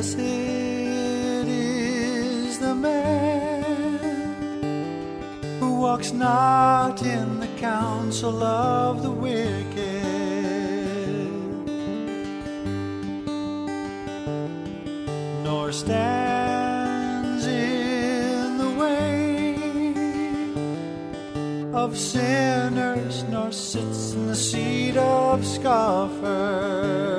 Blessed is the man who walks not in the counsel of the wicked, nor stands in the way of sinners, nor sits in the seat of scoffers.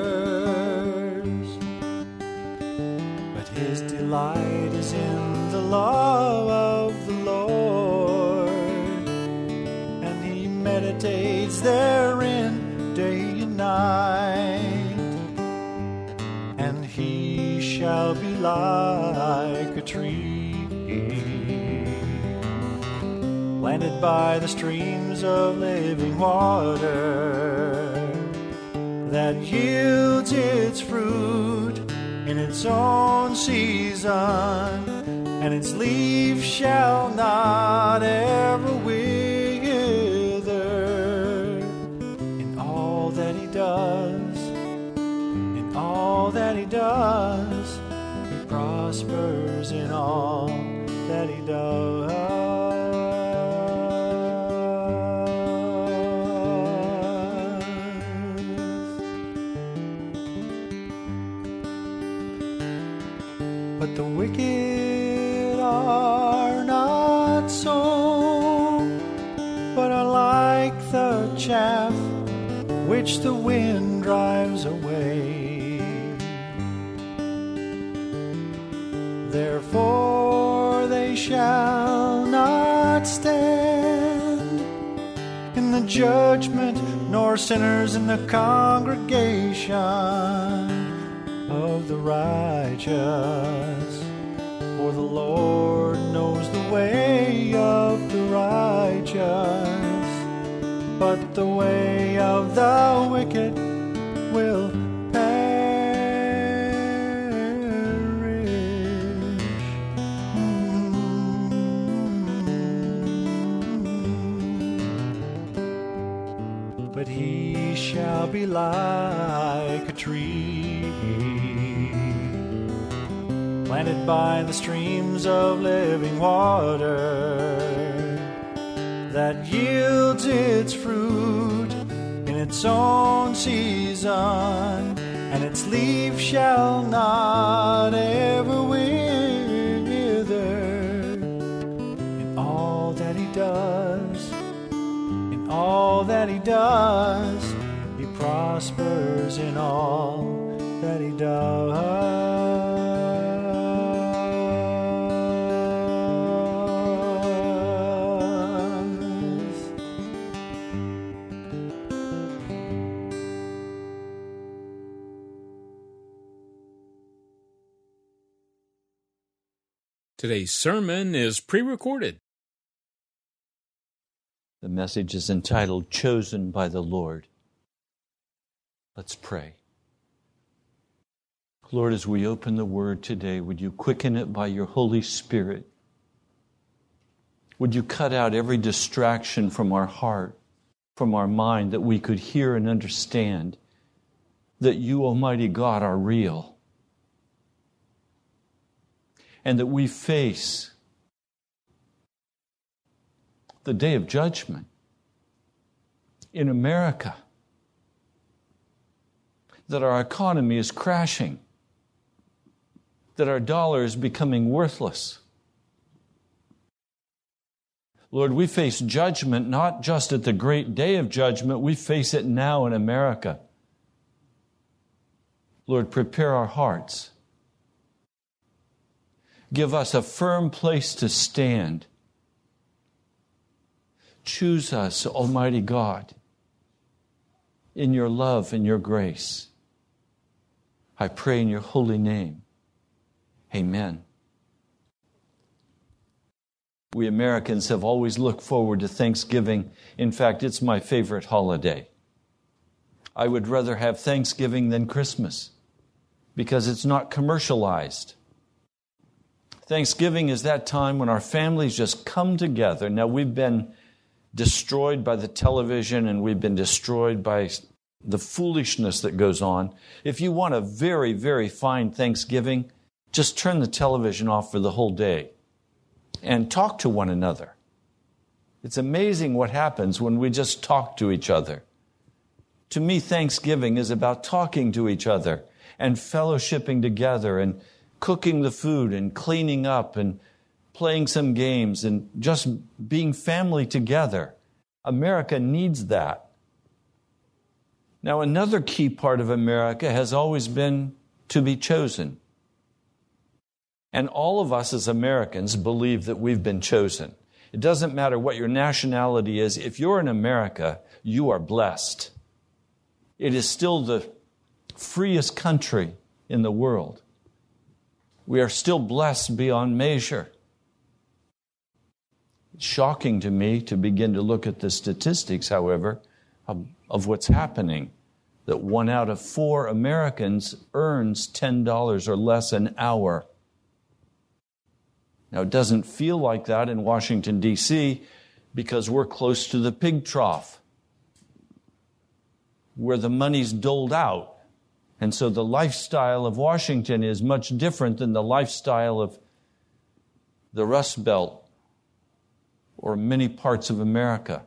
Meditates therein day and night. And he shall be like a tree planted by the streams of living water that yields its fruit in its own season, and its leaf shall not ever in all that he does. But the wicked are not so, but are like the chaff which the wind drives away. Judgment, nor sinners in the congregation of the righteous. For the Lord knows the way of the righteous, but the way of the wicked will like a tree planted by the streams of living water that yields its fruit in its own season, and its leaf shall not ever wither. In all that he does, in all that he does, prospers in all that he does. Today's sermon is pre recorded. The message is entitled Chosen by the Lord. Let's pray. Lord, as we open the word today, would you quicken it by your Holy Spirit? Would you cut out every distraction from our heart, from our mind, that we could hear and understand that you, Almighty God, are real? And that we face the day of judgment in America, that our economy is crashing, that our dollar is becoming worthless. Lord, we face judgment not just at the great day of judgment, we face it now in America. Lord, prepare our hearts. Give us a firm place to stand. Choose us, Almighty God, in your love and your grace. I pray in your holy name. Amen. We Americans have always looked forward to Thanksgiving. In fact, it's my favorite holiday. I would rather have Thanksgiving than Christmas because it's not commercialized. Thanksgiving is that time when our families just come together. Now, we've been destroyed by the television and we've been destroyed by the foolishness that goes on. If you want a very, very fine Thanksgiving, just turn the television off for the whole day and talk to one another. It's amazing what happens when we just talk to each other. To me, Thanksgiving is about talking to each other and fellowshipping together and cooking the food and cleaning up and playing some games and just being family together. America needs that. Now, another key part of America has always been to be chosen. And all of us as Americans believe that we've been chosen. It doesn't matter what your nationality is. If you're in America, you are blessed. It is still the freest country in the world. We are still blessed beyond measure. It's shocking to me to begin to look at the statistics, however, of, of what's happening. That one out of four Americans earns $10 or less an hour. Now, it doesn't feel like that in Washington, D.C., because we're close to the pig trough where the money's doled out. And so the lifestyle of Washington is much different than the lifestyle of the Rust Belt or many parts of America.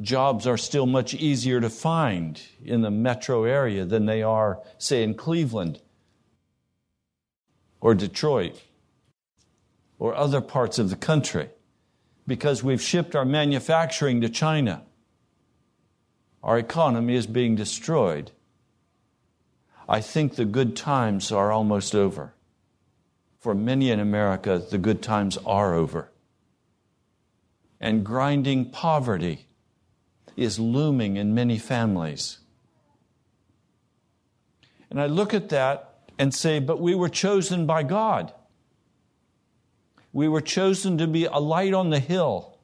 Jobs are still much easier to find in the metro area than they are, say, in Cleveland or Detroit or other parts of the country because we've shipped our manufacturing to China. Our economy is being destroyed. I think the good times are almost over. For many in America, the good times are over. And grinding poverty is looming in many families. And I look at that and say, but we were chosen by God. We were chosen to be a light on the hill.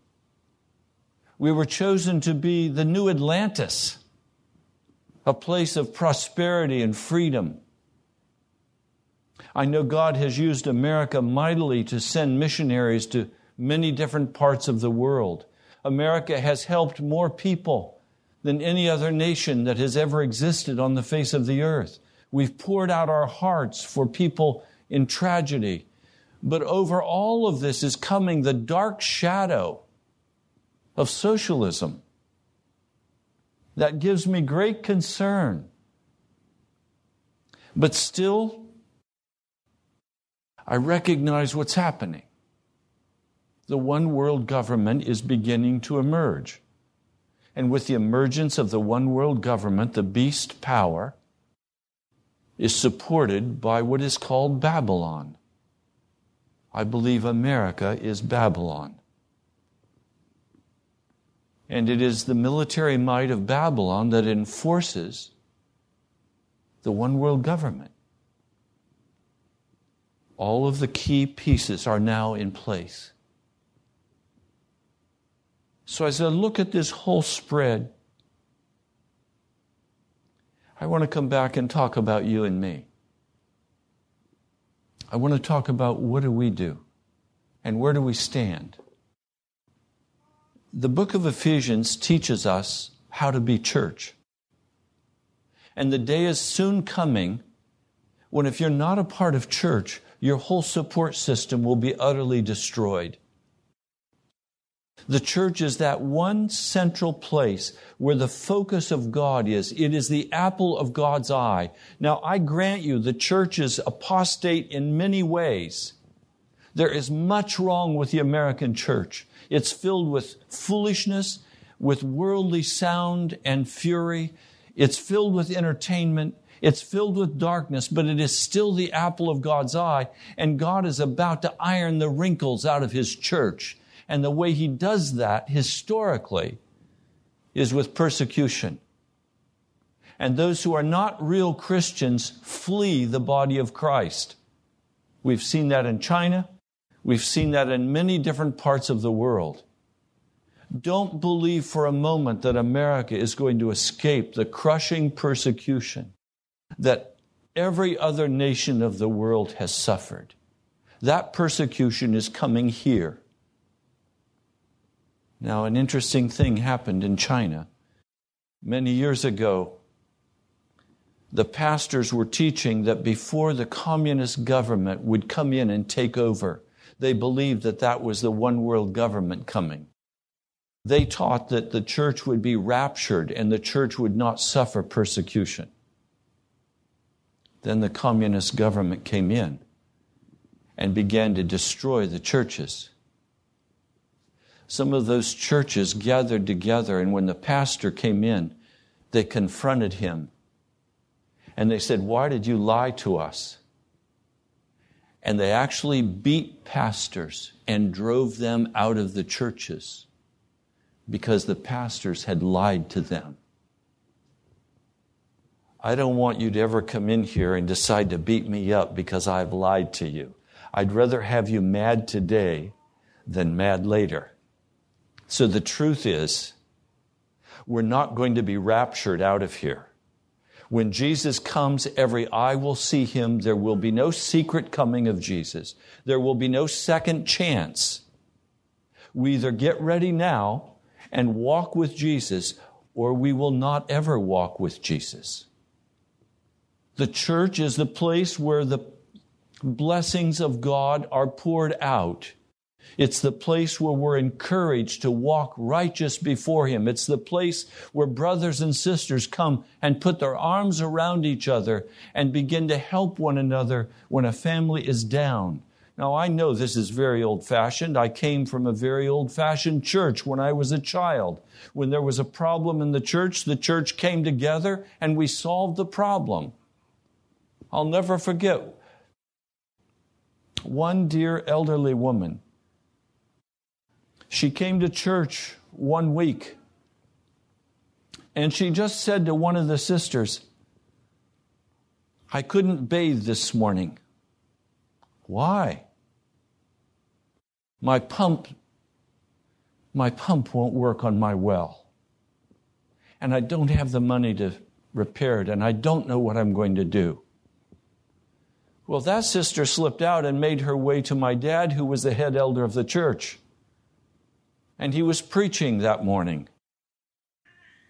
We were chosen to be the new Atlantis, a place of prosperity and freedom. I know God has used America mightily to send missionaries to many different parts of the world. America has helped more people than any other nation that has ever existed on the face of the earth. We've poured out our hearts for people in tragedy. But over all of this is coming the dark shadow of socialism. That gives me great concern. But still, I recognize what's happening. The one world government is beginning to emerge. And with the emergence of the one world government, the beast power is supported by what is called Babylon. I believe America is Babylon. And it is the military might of Babylon that enforces the one world government. All of the key pieces are now in place. So I look at this whole spread, I want to come back and talk about you and me. I want to talk about what do we do and where do we stand. The book of Ephesians teaches us how to be church. And the day is soon coming when, if you're not a part of church, your whole support system will be utterly destroyed. The church is that one central place where the focus of God is. It is the apple of God's eye. Now, I grant you, the church is apostate in many ways. There is much wrong with the American church. It's filled with foolishness, with worldly sound and fury. It's filled with entertainment. It's filled with darkness, but it is still the apple of God's eye, and God is about to iron the wrinkles out of His church. And the way he does that historically is with persecution. And those who are not real Christians flee the body of Christ. We've seen that in China. We've seen that in many different parts of the world. Don't believe for a moment that America is going to escape the crushing persecution that every other nation of the world has suffered. That persecution is coming here. Now, an interesting thing happened in China. Many years ago, the pastors were teaching that before the communist government would come in and take over, they believed that that was the one world government coming. They taught that the church would be raptured and the church would not suffer persecution. Then the communist government came in and began to destroy the churches. Some of those churches gathered together, and when the pastor came in, they confronted him and they said, Why did you lie to us? And they actually beat pastors and drove them out of the churches because the pastors had lied to them. I don't want you to ever come in here and decide to beat me up because I've lied to you. I'd rather have you mad today than mad later. So the truth is, we're not going to be raptured out of here. When Jesus comes, every eye will see him. There will be no secret coming of Jesus. There will be no second chance. We either get ready now and walk with Jesus, or we will not ever walk with Jesus. The church is the place where the blessings of God are poured out. It's the place where we're encouraged to walk righteous before Him. It's the place where brothers and sisters come and put their arms around each other and begin to help one another when a family is down. Now, I know this is very old fashioned. I came from a very old fashioned church when I was a child. When there was a problem in the church, the church came together and we solved the problem. I'll never forget one dear elderly woman she came to church one week and she just said to one of the sisters, I couldn't bathe this morning. Why? My pump, my pump won't work on my well. And I don't have the money to repair it, and I don't know what I'm going to do. Well, that sister slipped out and made her way to my dad, who was the head elder of the church and he was preaching that morning.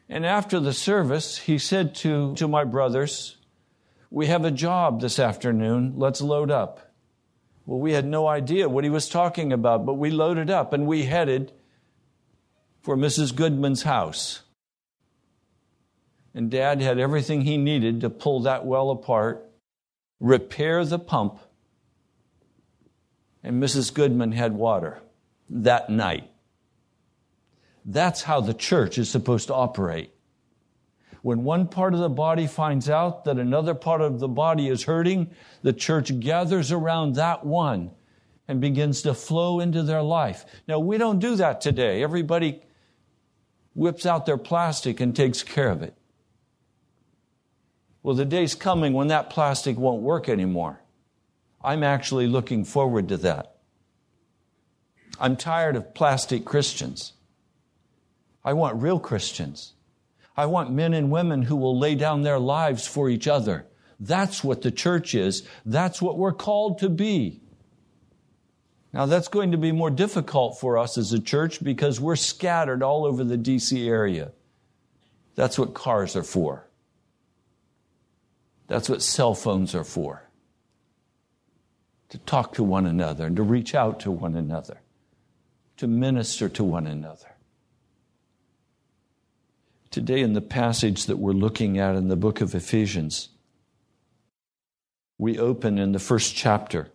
And after the service, he said to, to my brothers, We have a job this afternoon, let's load up. Well, we had no idea what he was talking about, but we loaded up and we headed for Mrs. Goodman's house. And Dad had everything he needed to pull that well apart, repair the pump, and Mrs. Goodman had water that night. That's how the church is supposed to operate. When one part of the body finds out that another part of the body is hurting, the church gathers around that one and begins to flow into their life. Now, we don't do that today. Everybody whips out their plastic and takes care of it. Well, the day's coming when that plastic won't work anymore. I'm actually looking forward to that. I'm tired of plastic Christians. I want real Christians. I want men and women who will lay down their lives for each other. That's what the church is. That's what we're called to be. Now, that's going to be more difficult for us as a church because we're scattered all over the DC area. That's what cars are for. That's what cell phones are for. To talk to one another and to reach out to one another, to minister to one another. Today, in the passage that we're looking at in the book of Ephesians, we open in the first chapter.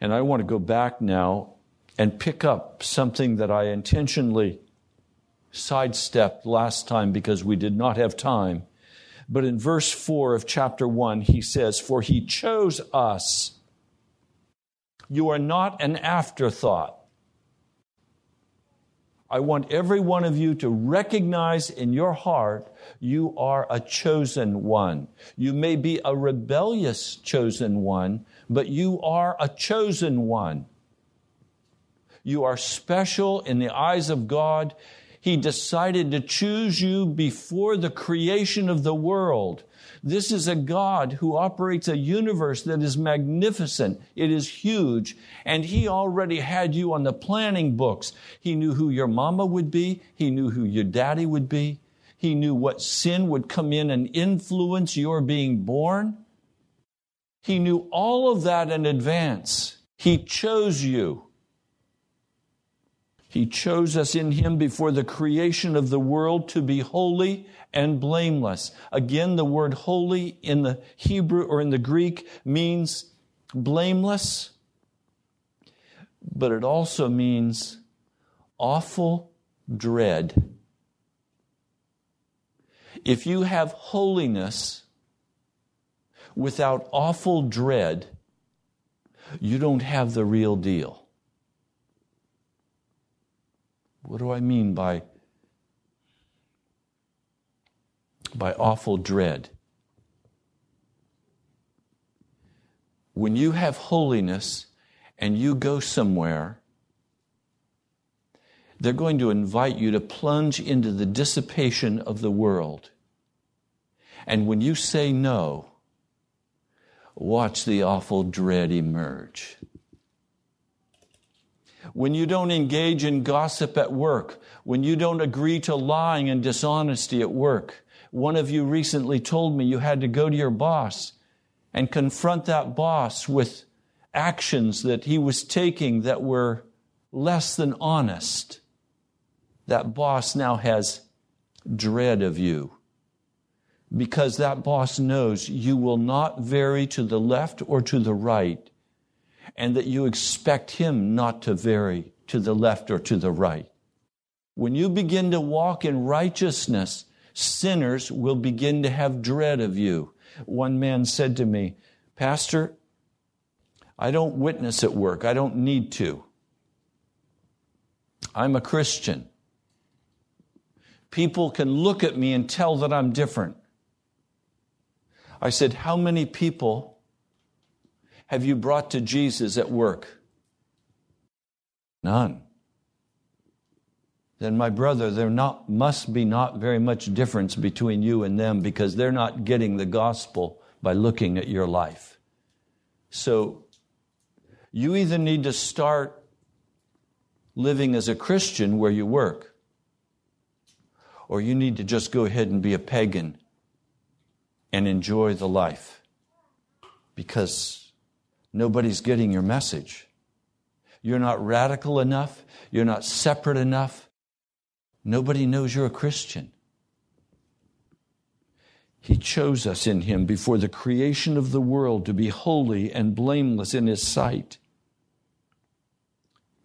And I want to go back now and pick up something that I intentionally sidestepped last time because we did not have time. But in verse 4 of chapter 1, he says, For he chose us. You are not an afterthought. I want every one of you to recognize in your heart you are a chosen one. You may be a rebellious chosen one, but you are a chosen one. You are special in the eyes of God. He decided to choose you before the creation of the world. This is a God who operates a universe that is magnificent. It is huge. And He already had you on the planning books. He knew who your mama would be. He knew who your daddy would be. He knew what sin would come in and influence your being born. He knew all of that in advance. He chose you. He chose us in Him before the creation of the world to be holy and blameless. Again, the word holy in the Hebrew or in the Greek means blameless, but it also means awful dread. If you have holiness without awful dread, you don't have the real deal. What do I mean by, by awful dread? When you have holiness and you go somewhere, they're going to invite you to plunge into the dissipation of the world. And when you say no, watch the awful dread emerge. When you don't engage in gossip at work, when you don't agree to lying and dishonesty at work, one of you recently told me you had to go to your boss and confront that boss with actions that he was taking that were less than honest. That boss now has dread of you because that boss knows you will not vary to the left or to the right, and that you expect him not to vary to the left or to the right. When you begin to walk in righteousness, sinners will begin to have dread of you. One man said to me, Pastor, I don't witness at work. I don't need to. I'm a Christian. People can look at me and tell that I'm different. I said, How many people have you brought to Jesus at work? None. Then, my brother, there not, must be not very much difference between you and them because they're not getting the gospel by looking at your life. So, you either need to start living as a Christian where you work, or you need to just go ahead and be a pagan and enjoy the life because nobody's getting your message. You're not radical enough, you're not separate enough. Nobody knows you're a Christian. He chose us in Him before the creation of the world to be holy and blameless in His sight.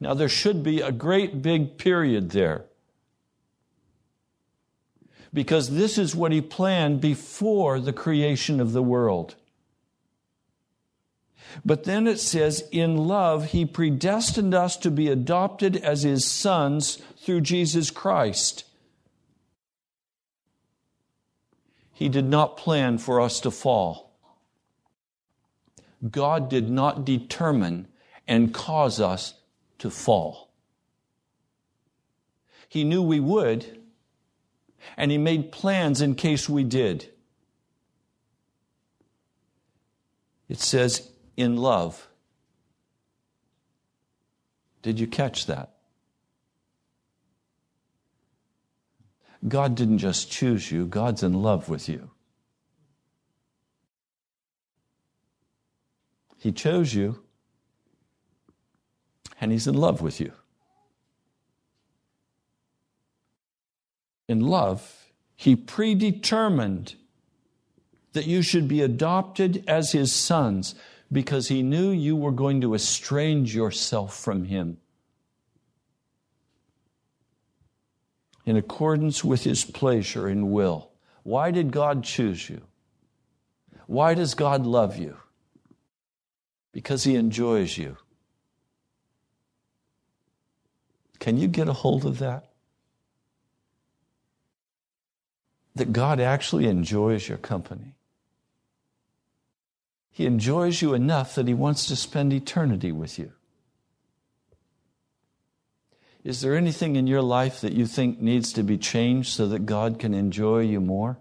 Now, there should be a great big period there because this is what he planned before the creation of the world. But then it says, in love, he predestined us to be adopted as his sons through Jesus Christ. He did not plan for us to fall. God did not determine and cause us to fall. He knew we would, and He made plans in case we did. It says, in love. Did you catch that? God didn't just choose you, God's in love with you. He chose you, and He's in love with you. in love, he predetermined that you should be adopted as his sons because he knew you were going to estrange yourself from him. In accordance with his pleasure and will. Why did God choose you? Why does God love you? Because he enjoys you. Can you get a hold of that? that God actually enjoys your company. He enjoys you enough that He wants to spend eternity with you. Is there anything in your life that you think needs to be changed so that God can enjoy you more?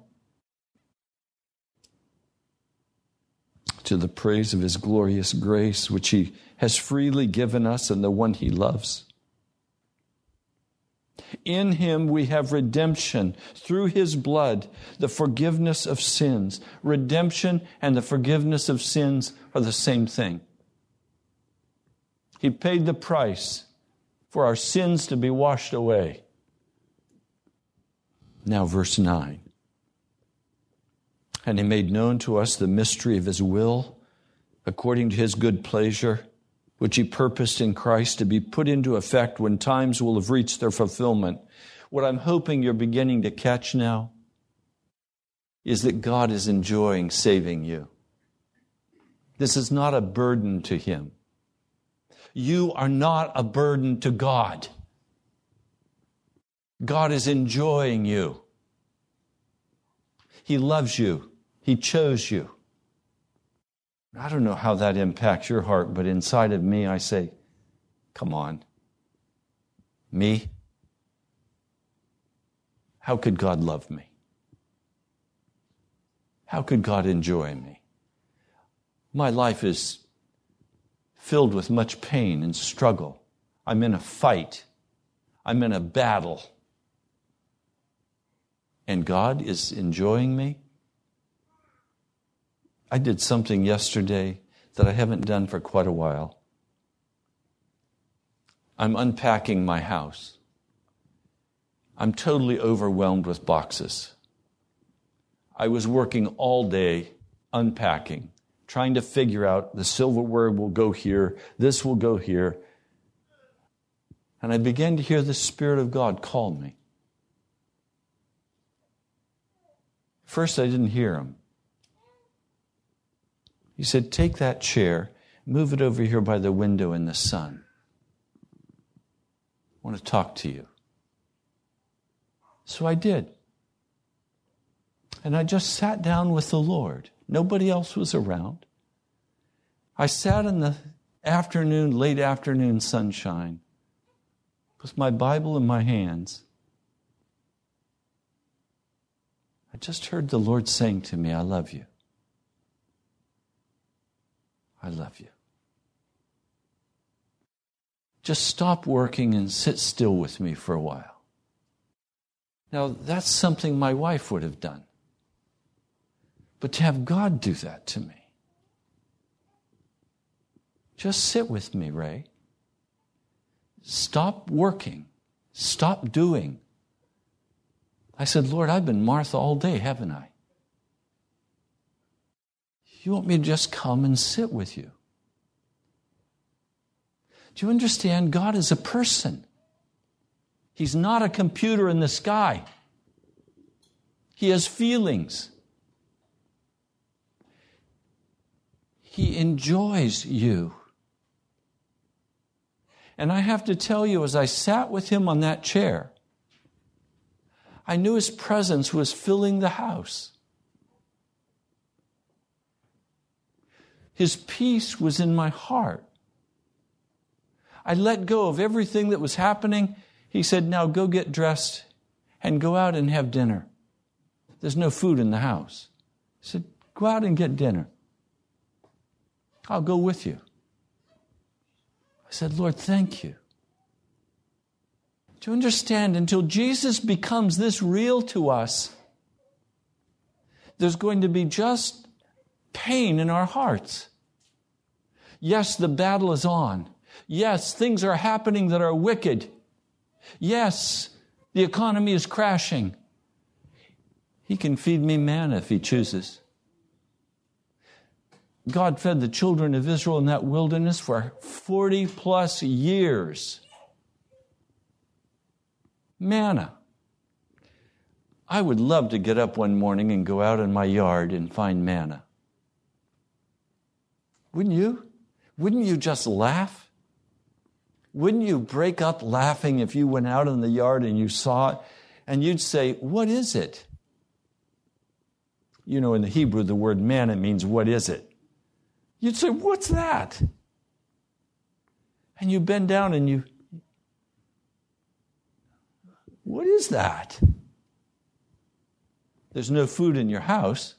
To the praise of His glorious grace, which He has freely given us and the one He loves. In him we have redemption through his blood, the forgiveness of sins. Redemption and the forgiveness of sins are the same thing. He paid the price for our sins to be washed away. Now, verse 9. And he made known to us the mystery of his will, according to his good pleasure which he purposed in Christ to be put into effect when times will have reached their fulfillment. What I'm hoping you're beginning to catch now is that God is enjoying saving you. This is not a burden to him. You are not a burden to God. God is enjoying you. He loves you. He chose you. I don't know how that impacts your heart, but inside of me, I say, come on. Me? How could God love me? How could God enjoy me? My life is filled with much pain and struggle. I'm in a fight. I'm in a battle. And God is enjoying me? I did something yesterday that I haven't done for quite a while. I'm unpacking my house. I'm totally overwhelmed with boxes. I was working all day unpacking, trying to figure out the silverware will go here, this will go here. And I began to hear the Spirit of God call me. First, I didn't hear him. He said, Take that chair, move it over here by the window in the sun. I want to talk to you. So I did. And I just sat down with the Lord. Nobody else was around. I sat in the afternoon, late afternoon sunshine with my Bible in my hands. I just heard the Lord saying to me, I love you. I love you. Just stop working and sit still with me for a while. Now, that's something my wife would have done. But to have God do that to me, just sit with me, Ray. Stop working. Stop doing. I said, Lord, I've been Martha all day, haven't I? You want me to just come and sit with you? Do you understand? God is a person. He's not a computer in the sky. He has feelings. He enjoys you. And I have to tell you, as I sat with him on that chair, I knew his presence was filling the house. His peace was in my heart. I let go of everything that was happening. He said, Now go get dressed and go out and have dinner. There's no food in the house. He said, Go out and get dinner. I'll go with you. I said, Lord, thank you. To understand? Until Jesus becomes this real to us, there's going to be just pain in our hearts. Yes, the battle is on. Yes, things are happening that are wicked. Yes, the economy is crashing. He can feed me manna if he chooses. God fed the children of Israel in that wilderness for 40 plus years. Manna. I would love to get up one morning and go out in my yard and find manna. Wouldn't you? Wouldn't you just laugh? Wouldn't you break up laughing if you went out in the yard and you saw it and you'd say, What is it? You know, in the Hebrew, the word man, it means, What is it? You'd say, What's that? And you bend down and you, What is that? There's no food in your house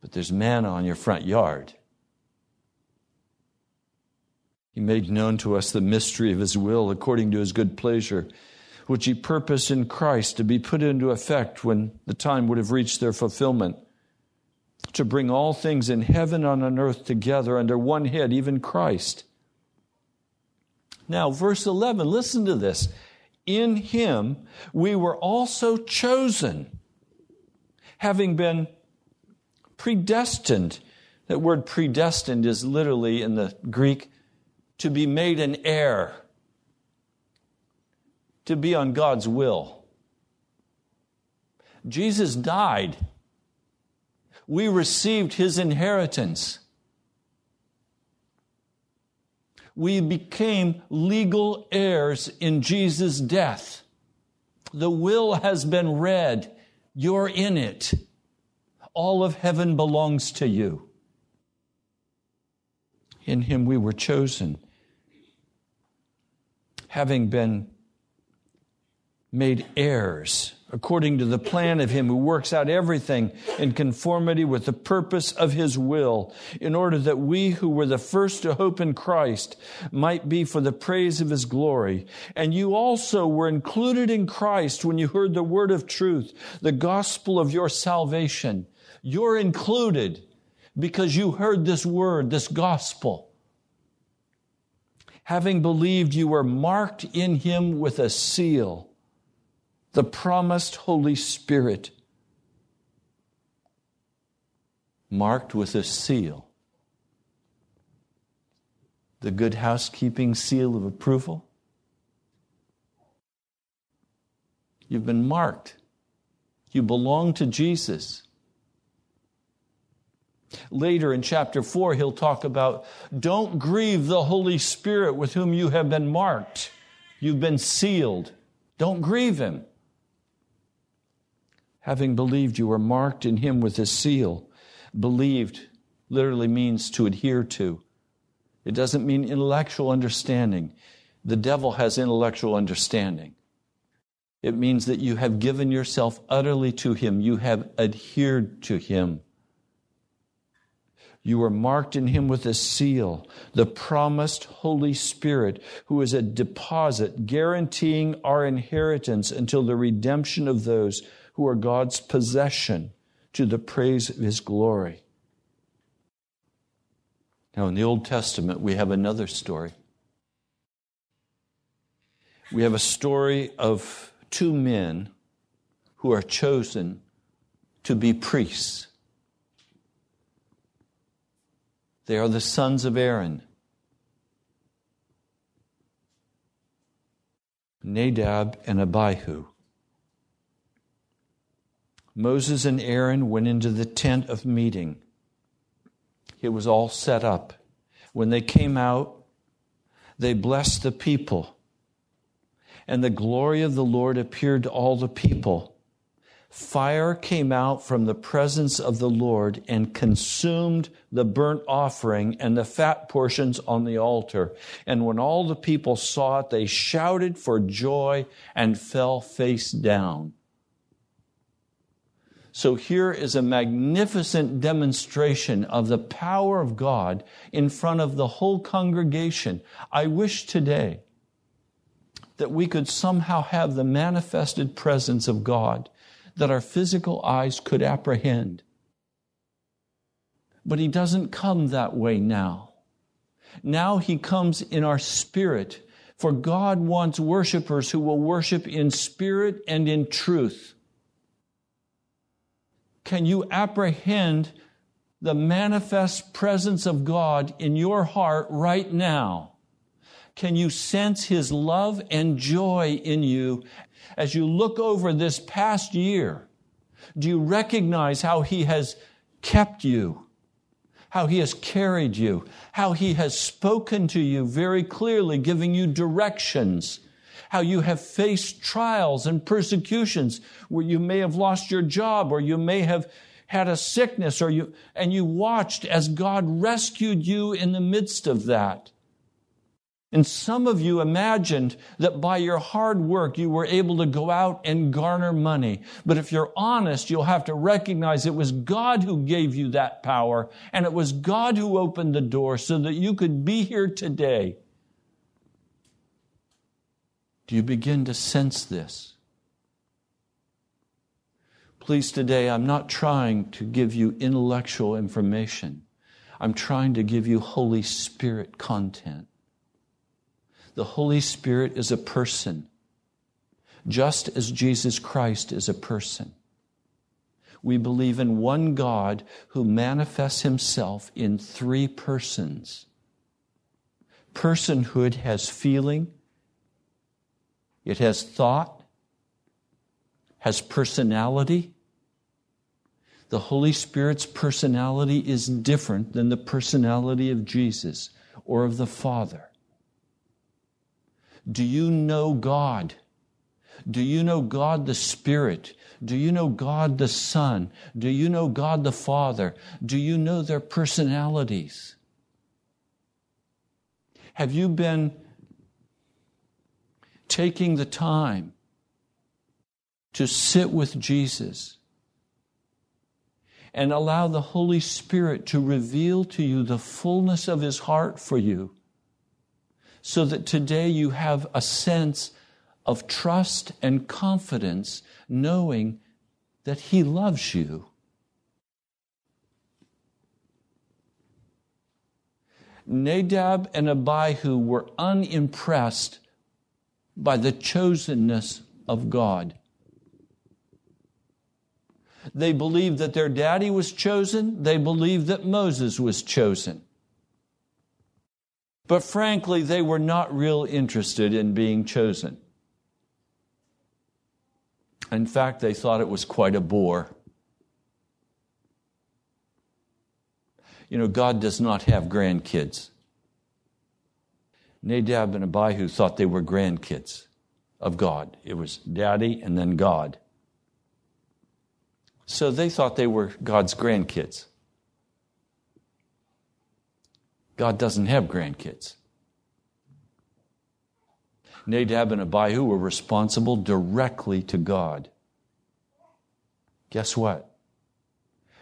but there's manna on your front yard. He made known to us the mystery of His will according to His good pleasure, which He purposed in Christ to be put into effect when the time would have reached their fulfillment, to bring all things in heaven and on earth together under one head, even Christ. Now, verse 11, listen to this. In Him we were also chosen, having been predestined. That word predestined is literally in the Greek to be made an heir, to be on God's will. Jesus died. We received his inheritance. We became legal heirs in Jesus' death. The will has been read. You're in it. All of heaven belongs to you. In him we were chosen having been made heirs according to the plan of him who works out everything in conformity with the purpose of his will, in order that we who were the first to hope in Christ might be for the praise of his glory. And you also were included in Christ when you heard the word of truth, the gospel of your salvation. You're included because you heard this word, this gospel having believed you were marked in him with a seal, the promised Holy Spirit. Marked with a seal. The good housekeeping seal of approval. You've been marked. You belong to Jesus. Later in chapter 4, he'll talk about don't grieve the Holy Spirit with whom you have been marked. You've been sealed. Don't grieve him. Having believed you were marked in him with a seal. Believed literally means to adhere to. It doesn't mean intellectual understanding. The devil has intellectual understanding. It means that you have given yourself utterly to him. You have adhered to him. You are marked in him with a seal, the promised Holy Spirit, who is a deposit guaranteeing our inheritance until the redemption of those who are God's possession to the praise of his glory. Now, in the Old Testament, we have another story. We have a story of two men who are chosen to be priests. They are the sons of Aaron. Nadab and Abihu. Moses and Aaron went into the tent of meeting. It was all set up. When they came out, they blessed the people. And the glory of the Lord appeared to all the people fire came out from the presence of the Lord and consumed the burnt offering and the fat portions on the altar. And when all the people saw it, they shouted for joy and fell face down. So here is a magnificent demonstration of the power of God in front of the whole congregation. I wish today that we could somehow have the manifested presence of God that our physical eyes could apprehend. But He doesn't come that way now. Now He comes in our spirit, for God wants worshipers who will worship in spirit and in truth. Can you apprehend the manifest presence of God in your heart right now? Can you sense His love and joy in you as you look over this past year, do you recognize how He has kept you? How He has carried you? How He has spoken to you very clearly, giving you directions? How you have faced trials and persecutions where you may have lost your job or you may have had a sickness or you, and you watched as God rescued you in the midst of that. And some of you imagined that by your hard work you were able to go out and garner money. But if you're honest, you'll have to recognize it was God who gave you that power and it was God who opened the door so that you could be here today. Do you begin to sense this? Please, today, I'm not trying to give you intellectual information. I'm trying to give you Holy Spirit content. The Holy Spirit is a person, just as Jesus Christ is a person. We believe in one God who manifests himself in three persons. Personhood has feeling, it has thought, has personality. The Holy Spirit's personality is different than the personality of Jesus or of the Father. Do you know God? Do you know God the Spirit? Do you know God the Son? Do you know God the Father? Do you know their personalities? Have you been taking the time to sit with Jesus and allow the Holy Spirit to reveal to you the fullness of His heart for you, so that today you have a sense of trust and confidence, knowing that He loves you. Nadab and Abihu were unimpressed by the chosenness of God. They believed that their daddy was chosen, they believed that Moses was chosen. But frankly, they were not real interested in being chosen. In fact, they thought it was quite a bore. You know, God does not have grandkids. Nadab and Abihu thought they were grandkids of God. It was daddy and then God. So they thought they were God's grandkids. God doesn't have grandkids. Nadab and Abihu were responsible directly to God. Guess what?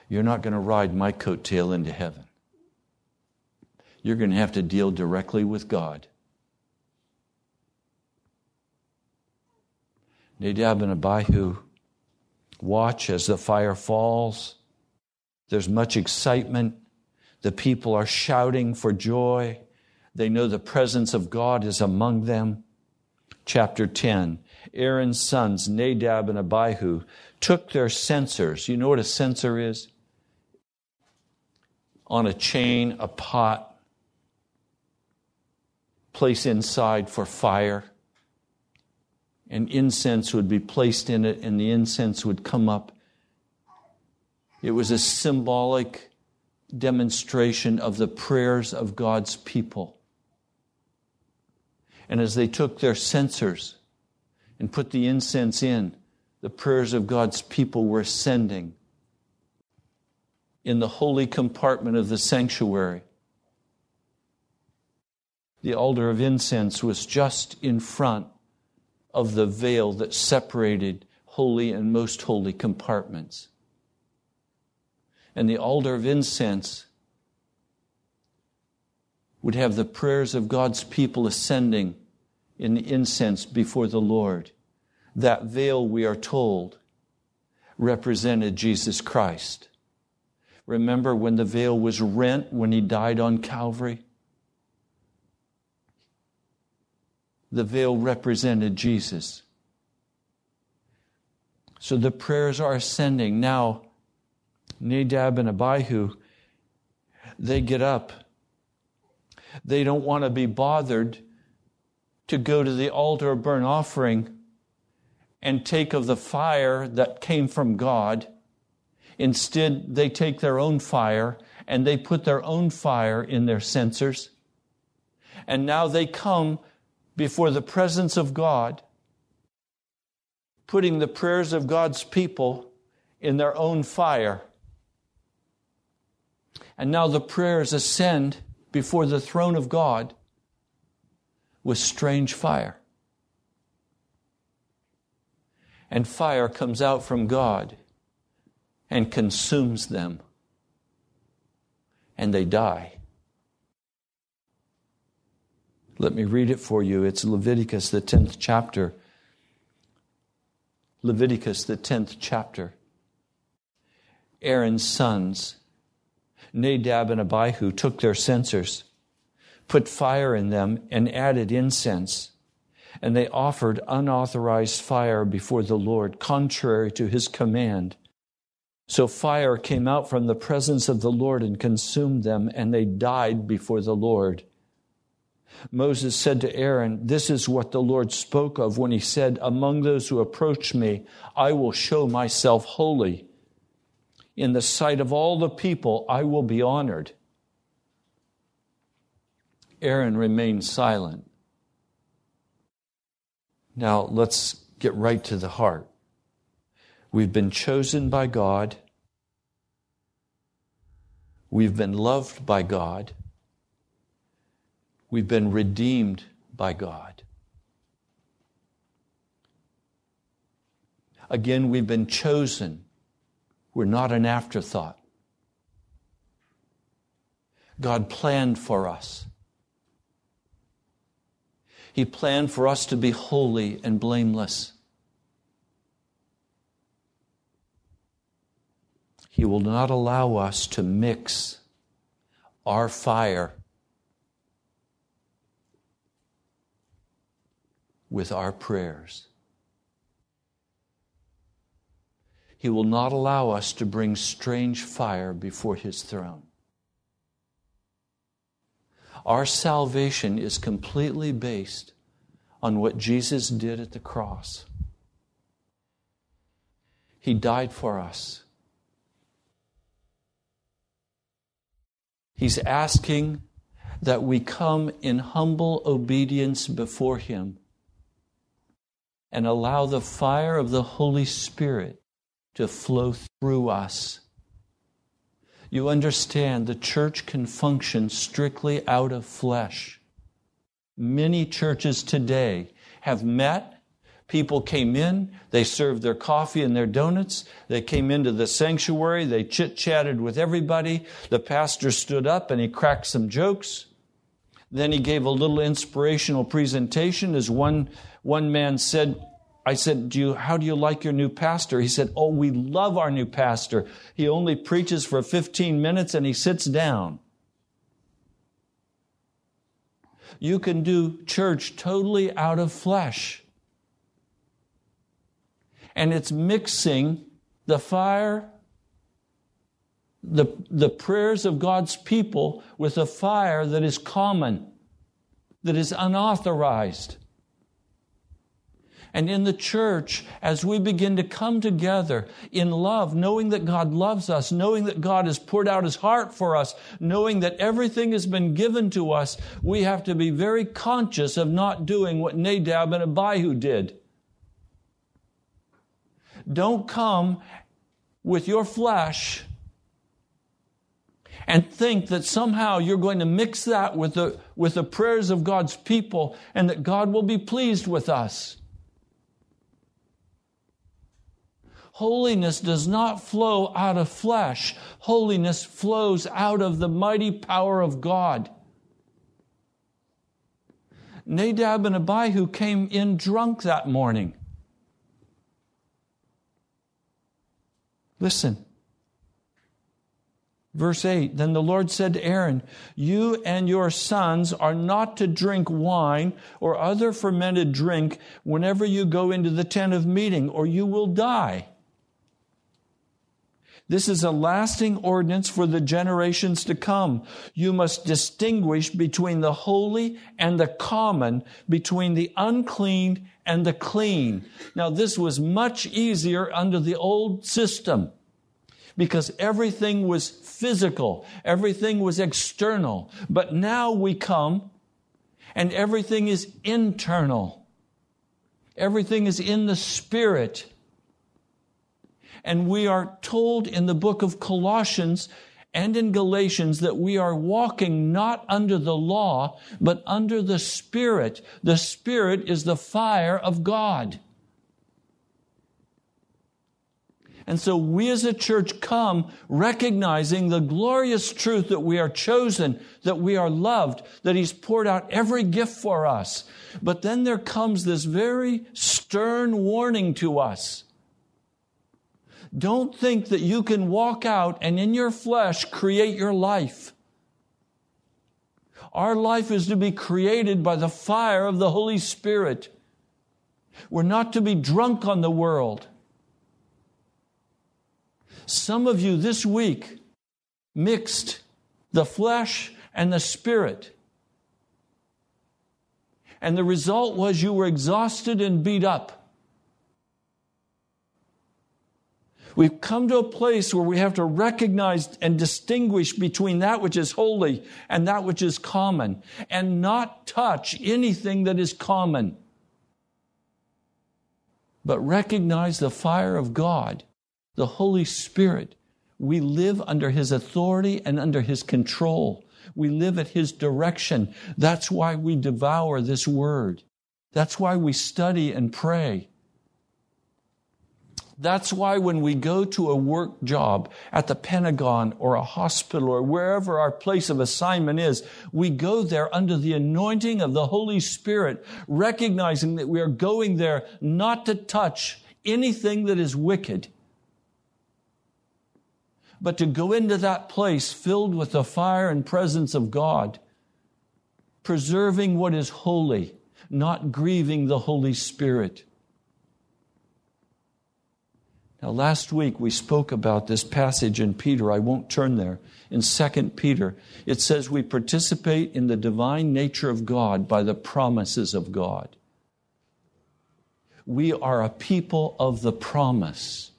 You're not going to ride my coattail into heaven. You're going to have to deal directly with God. Nadab and Abihu watch as the fire falls. There's much excitement. The people are shouting for joy. They know the presence of God is among them. Chapter 10 Aaron's sons, Nadab and Abihu, took their censers. You know what a censer is? On a chain, a pot, place inside for fire and incense would be placed in it, and the incense would come up. It was a symbolic demonstration of the prayers of God's people. And as they took their censers and put the incense in, the prayers of God's people were ascending in the holy compartment of the sanctuary. The altar of incense was just in front of the veil that separated holy and most holy compartments. And the altar of incense would have the prayers of God's people ascending in the incense before the Lord. That veil, we are told, represented Jesus Christ. Remember when the veil was rent when he died on Calvary? the veil represented Jesus. So the prayers are ascending. Now, Nadab and Abihu, they get up. They don't want to be bothered to go to the altar of burnt offering and take of the fire that came from God. Instead, they take their own fire and they put their own fire in their censers. And now they come before the presence of God, putting the prayers of God's people in their own fire. And now the prayers ascend before the throne of God with strange fire. And fire comes out from God and consumes them. And they die. Let me read it for you. It's Leviticus, the 10th chapter. Leviticus, the 10th chapter. Aaron's sons, Nadab and Abihu, took their censers, put fire in them, and added incense. And they offered unauthorized fire before the Lord, contrary to his command. So fire came out from the presence of the Lord and consumed them, and they died before the Lord. Moses said to Aaron, This is what the Lord spoke of when he said, Among those who approach me, I will show myself holy. In the sight of all the people, I will be honored. Aaron remained silent. Now let's get right to the heart. We've been chosen by God. We've been loved by God. We've been redeemed by God. Again, we've been chosen. We're not an afterthought. God planned for us. He planned for us to be holy and blameless. He will not allow us to mix our fire with our prayers. He will not allow us to bring strange fire before His throne. Our salvation is completely based on what Jesus did at the cross. He died for us. He's asking that we come in humble obedience before Him and allow the fire of the Holy Spirit to flow through us. You understand the church can function strictly out of flesh. Many churches today have met. People came in, they served their coffee and their donuts. They came into the sanctuary, they chit chatted with everybody. The pastor stood up and he cracked some jokes. Then he gave a little inspirational presentation as one one man said, I said, do you, How do you like your new pastor? He said, Oh, we love our new pastor. He only preaches for 15 minutes and he sits down. You can do church totally out of flesh. And it's mixing the fire, the, the prayers of God's people with a fire that is common, that is unauthorized. And in the church, as we begin to come together in love, knowing that God loves us, knowing that God has poured out his heart for us, knowing that everything has been given to us, we have to be very conscious of not doing what Nadab and Abihu did. Don't come with your flesh and think that somehow you're going to mix that with the, with the prayers of God's people and that God will be pleased with us. Holiness does not flow out of flesh. Holiness flows out of the mighty power of God. Nadab and Abihu came in drunk that morning. Listen. Verse 8 Then the Lord said to Aaron, You and your sons are not to drink wine or other fermented drink whenever you go into the tent of meeting, or you will die. This is a lasting ordinance for the generations to come. You must distinguish between the holy and the common, between the unclean and the clean. Now, this was much easier under the old system because everything was physical, everything was external. But now we come and everything is internal. Everything is in the spirit. And we are told in the book of Colossians and in Galatians that we are walking not under the law, but under the Spirit. The Spirit is the fire of God. And so we as a church come recognizing the glorious truth that we are chosen, that we are loved, that He's poured out every gift for us. But then there comes this very stern warning to us. Don't think that you can walk out and in your flesh create your life. Our life is to be created by the fire of the Holy Spirit. We're not to be drunk on the world. Some of you this week mixed the flesh and the spirit. And the result was you were exhausted and beat up. We've come to a place where we have to recognize and distinguish between that which is holy and that which is common and not touch anything that is common. But recognize the fire of God the Holy Spirit. We live under His authority and under His control. We live at His direction. That's why we devour this Word. That's why we study and pray. That's why when we go to a work job at the Pentagon or a hospital or wherever our place of assignment is, we go there under the anointing of the Holy Spirit, recognizing that we are going there not to touch anything that is wicked, but to go into that place filled with the fire and presence of God, preserving what is holy, not grieving the Holy Spirit. Now, last week we spoke about this passage in Peter. I won't turn there. In 2 Peter, it says we participate in the divine nature of God by the promises of God. We are a people of the promise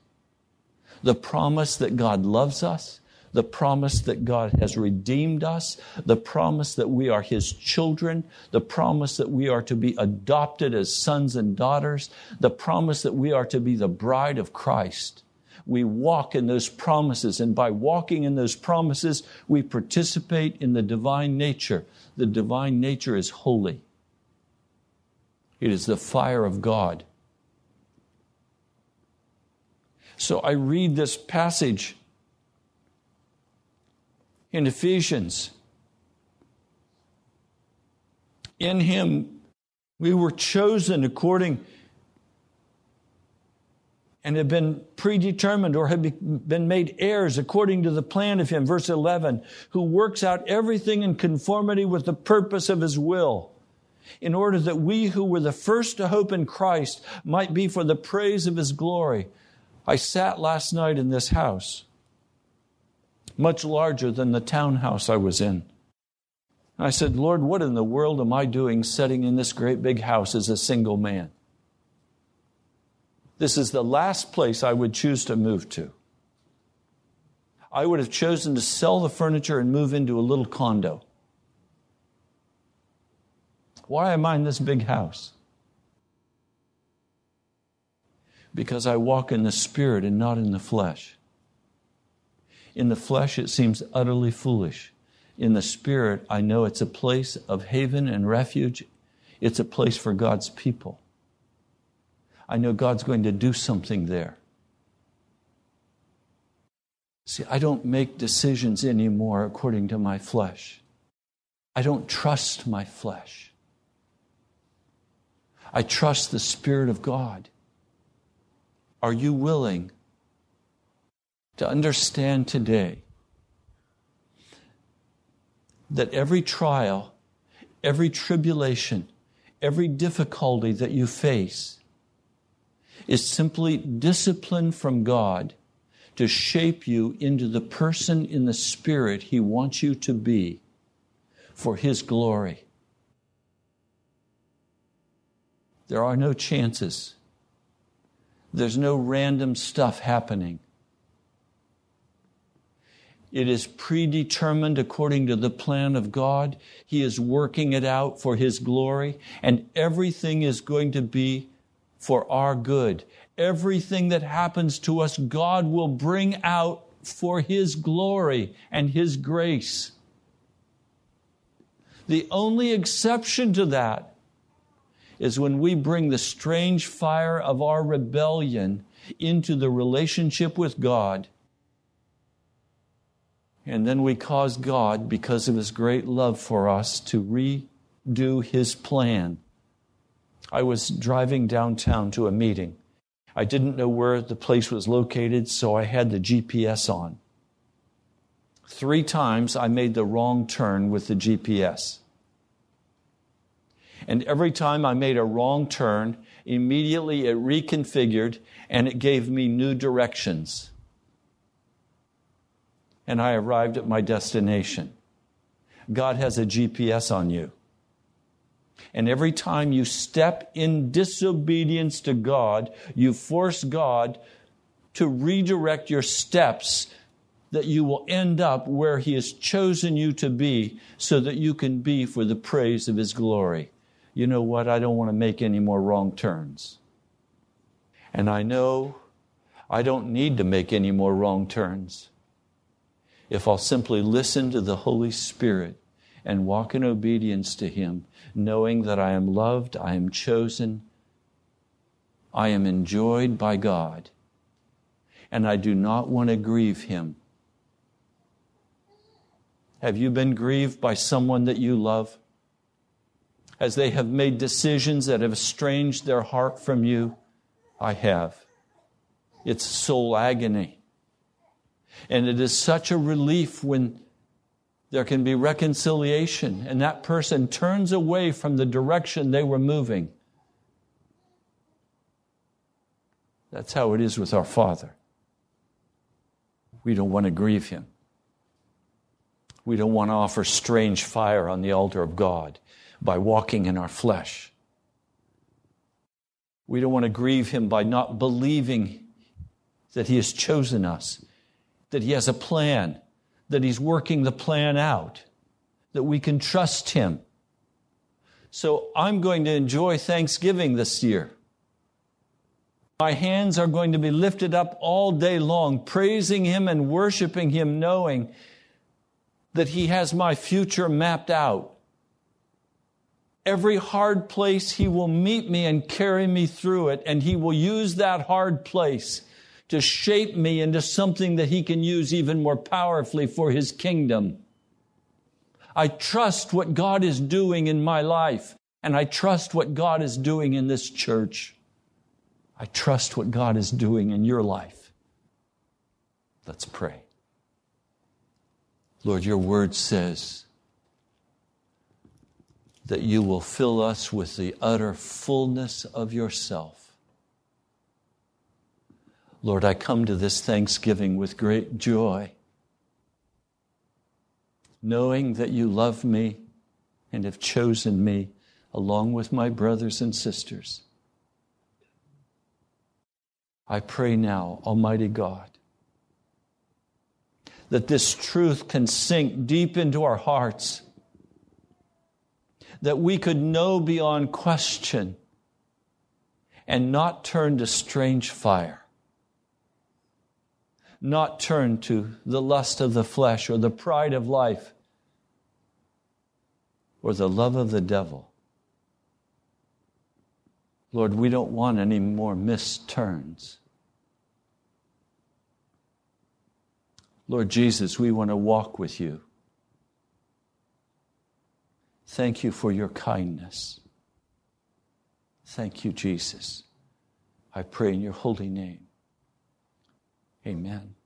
the promise that God loves us, the promise that God has redeemed us, the promise that we are His children, the promise that we are to be adopted as sons and daughters, the promise that we are to be the bride of Christ. We walk in those promises, and by walking in those promises, we participate in the divine nature. The divine nature is holy, it is the fire of God. So I read this passage in Ephesians. In him we were chosen according and have been predetermined or have been made heirs according to the plan of him. Verse 11, who works out everything in conformity with the purpose of his will, in order that we who were the first to hope in Christ might be for the praise of his glory. I sat last night in this house, much larger than the townhouse I was in. I said, Lord, what in the world am I doing sitting in this great big house as a single man? This is the last place I would choose to move to. I would have chosen to sell the furniture and move into a little condo. Why am I in this big house? because I walk in the Spirit and not in the flesh. In the flesh, it seems utterly foolish. In the Spirit, I know it's a place of haven and refuge. It's a place for God's people. I know God's going to do something there. See, I don't make decisions anymore according to my flesh. I don't trust my flesh. I trust the Spirit of God. Are you willing to understand today that every trial, every tribulation, every difficulty that you face is simply discipline from God to shape you into the person in the spirit He wants you to be for His glory? There are no chances. There's no random stuff happening. It is predetermined according to the plan of God. He is working it out for His glory, and everything is going to be for our good. Everything that happens to us, God will bring out for His glory and His grace. The only exception to that is when we bring the strange fire of our rebellion into the relationship with God. And then we cause God, because of His great love for us, to redo His plan. I was driving downtown to a meeting. I didn't know where the place was located, so I had the GPS on. Three times I made the wrong turn with the GPS. And every time I made a wrong turn, immediately it reconfigured and it gave me new directions. And I arrived at my destination. God has a GPS on you. And every time you step in disobedience to God, you force God to redirect your steps that you will end up where He has chosen you to be so that you can be for the praise of His glory you know what? I don't want to make any more wrong turns. And I know I don't need to make any more wrong turns. If I'll simply listen to the Holy Spirit and walk in obedience to Him, knowing that I am loved, I am chosen, I am enjoyed by God, and I do not want to grieve Him. Have you been grieved by someone that you love? as they have made decisions that have estranged their heart from you? I have. It's soul agony. And it is such a relief when there can be reconciliation and that person turns away from the direction they were moving. That's how it is with our Father. We don't want to grieve Him. We don't want to offer strange fire on the altar of God by walking in our flesh. We don't want to grieve him by not believing that he has chosen us, that he has a plan, that he's working the plan out, that we can trust him. So I'm going to enjoy Thanksgiving this year. My hands are going to be lifted up all day long, praising him and worshiping him, knowing that he has my future mapped out every hard place, He will meet me and carry me through it, and He will use that hard place to shape me into something that He can use even more powerfully for His kingdom. I trust what God is doing in my life, and I trust what God is doing in this church. I trust what God is doing in your life. Let's pray. Lord, your word says, that you will fill us with the utter fullness of yourself. Lord, I come to this Thanksgiving with great joy, knowing that you love me and have chosen me along with my brothers and sisters. I pray now, Almighty God, that this truth can sink deep into our hearts that we could know beyond question and not turn to strange fire, not turn to the lust of the flesh or the pride of life or the love of the devil. Lord, we don't want any more misturns. Lord Jesus, we want to walk with you. Thank you for your kindness. Thank you, Jesus. I pray in your holy name. Amen.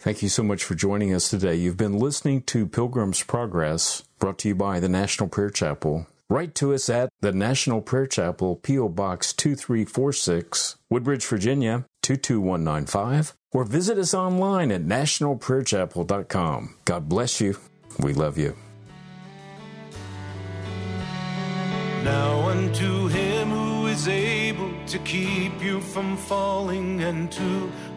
Thank you so much for joining us today. You've been listening to Pilgrim's Progress, brought to you by the National Prayer Chapel. Write to us at the National Prayer Chapel, P.O. Box 2346, Woodbridge, Virginia 22195, or visit us online at nationalprayerchapel.com. God bless you. We love you. Now unto him who is able to keep you from falling and to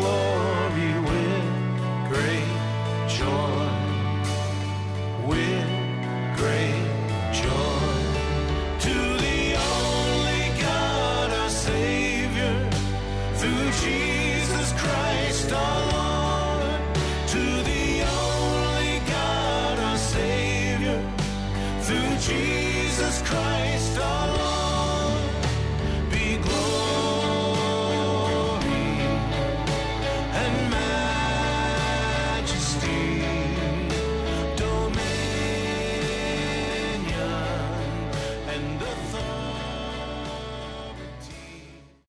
glory